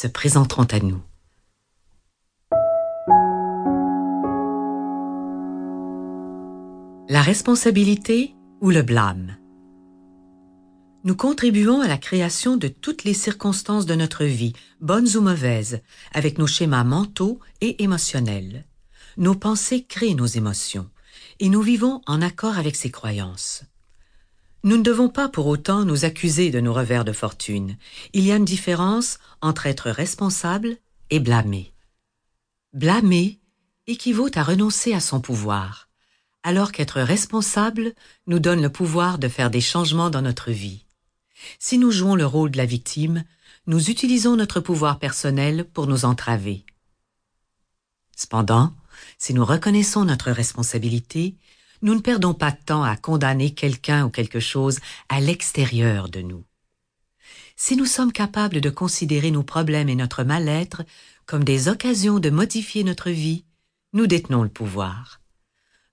se présenteront à nous. La responsabilité ou le blâme Nous contribuons à la création de toutes les circonstances de notre vie, bonnes ou mauvaises, avec nos schémas mentaux et émotionnels. Nos pensées créent nos émotions, et nous vivons en accord avec ces croyances. Nous ne devons pas pour autant nous accuser de nos revers de fortune. Il y a une différence entre être responsable et blâmer. Blâmer équivaut à renoncer à son pouvoir, alors qu'être responsable nous donne le pouvoir de faire des changements dans notre vie. Si nous jouons le rôle de la victime, nous utilisons notre pouvoir personnel pour nous entraver. Cependant, si nous reconnaissons notre responsabilité, nous ne perdons pas de temps à condamner quelqu'un ou quelque chose à l'extérieur de nous. Si nous sommes capables de considérer nos problèmes et notre mal-être comme des occasions de modifier notre vie, nous détenons le pouvoir.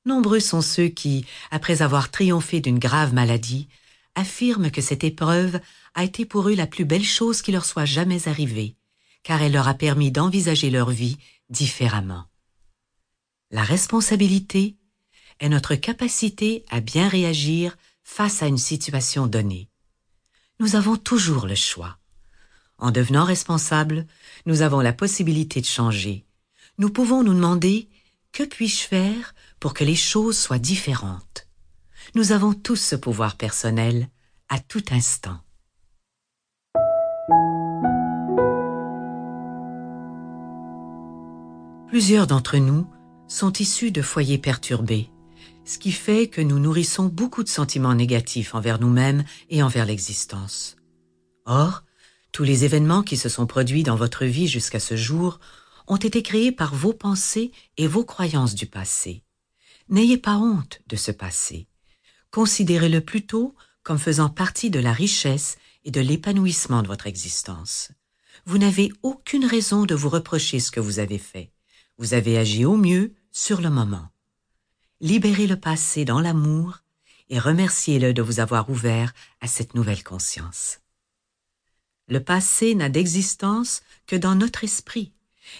Nombreux sont ceux qui, après avoir triomphé d'une grave maladie, affirment que cette épreuve a été pour eux la plus belle chose qui leur soit jamais arrivée, car elle leur a permis d'envisager leur vie différemment. La responsabilité est notre capacité à bien réagir face à une situation donnée. Nous avons toujours le choix. En devenant responsables, nous avons la possibilité de changer. Nous pouvons nous demander que puis-je faire pour que les choses soient différentes? Nous avons tous ce pouvoir personnel à tout instant. Plusieurs d'entre nous sont issus de foyers perturbés ce qui fait que nous nourrissons beaucoup de sentiments négatifs envers nous-mêmes et envers l'existence. Or, tous les événements qui se sont produits dans votre vie jusqu'à ce jour ont été créés par vos pensées et vos croyances du passé. N'ayez pas honte de ce passé. Considérez-le plutôt comme faisant partie de la richesse et de l'épanouissement de votre existence. Vous n'avez aucune raison de vous reprocher ce que vous avez fait. Vous avez agi au mieux sur le moment libérez le passé dans l'amour et remerciez-le de vous avoir ouvert à cette nouvelle conscience. Le passé n'a d'existence que dans notre esprit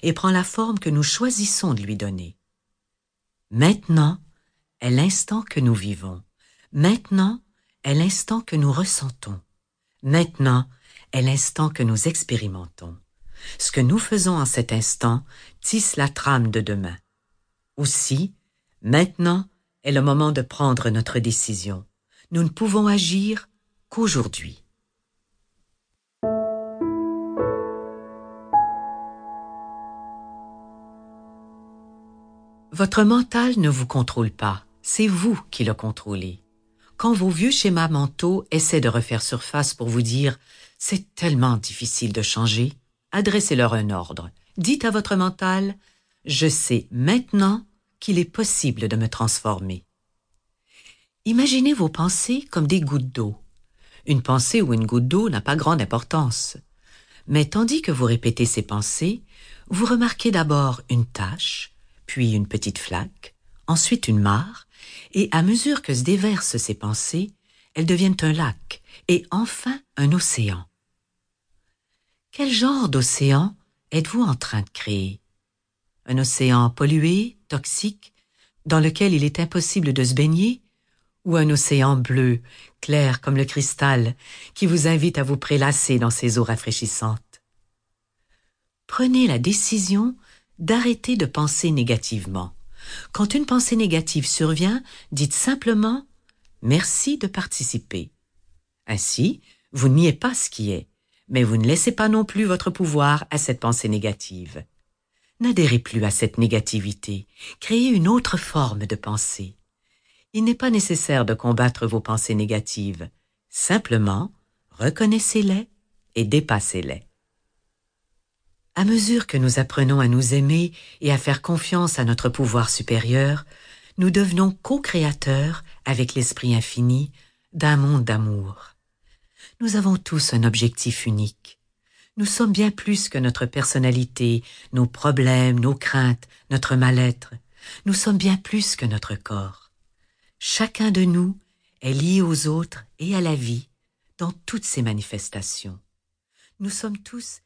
et prend la forme que nous choisissons de lui donner. Maintenant est l'instant que nous vivons. Maintenant est l'instant que nous ressentons. Maintenant est l'instant que nous expérimentons. Ce que nous faisons en cet instant tisse la trame de demain. Aussi, Maintenant est le moment de prendre notre décision. Nous ne pouvons agir qu'aujourd'hui. Votre mental ne vous contrôle pas, c'est vous qui le contrôlez. Quand vos vieux schémas mentaux essaient de refaire surface pour vous dire c'est tellement difficile de changer, adressez-leur un ordre. Dites à votre mental je sais maintenant qu'il est possible de me transformer. Imaginez vos pensées comme des gouttes d'eau. Une pensée ou une goutte d'eau n'a pas grande importance. Mais tandis que vous répétez ces pensées, vous remarquez d'abord une tache, puis une petite flaque, ensuite une mare, et à mesure que se déversent ces pensées, elles deviennent un lac, et enfin un océan. Quel genre d'océan êtes-vous en train de créer? Un océan pollué, toxique, dans lequel il est impossible de se baigner, ou un océan bleu, clair comme le cristal, qui vous invite à vous prélasser dans ces eaux rafraîchissantes. Prenez la décision d'arrêter de penser négativement. Quand une pensée négative survient, dites simplement Merci de participer. Ainsi, vous niez pas ce qui est, mais vous ne laissez pas non plus votre pouvoir à cette pensée négative. N'adhérez plus à cette négativité, créez une autre forme de pensée. Il n'est pas nécessaire de combattre vos pensées négatives, simplement reconnaissez-les et dépassez-les. À mesure que nous apprenons à nous aimer et à faire confiance à notre pouvoir supérieur, nous devenons co-créateurs avec l'Esprit infini d'un monde d'amour. Nous avons tous un objectif unique, nous sommes bien plus que notre personnalité, nos problèmes, nos craintes, notre mal-être. Nous sommes bien plus que notre corps. Chacun de nous est lié aux autres et à la vie dans toutes ses manifestations. Nous sommes tous.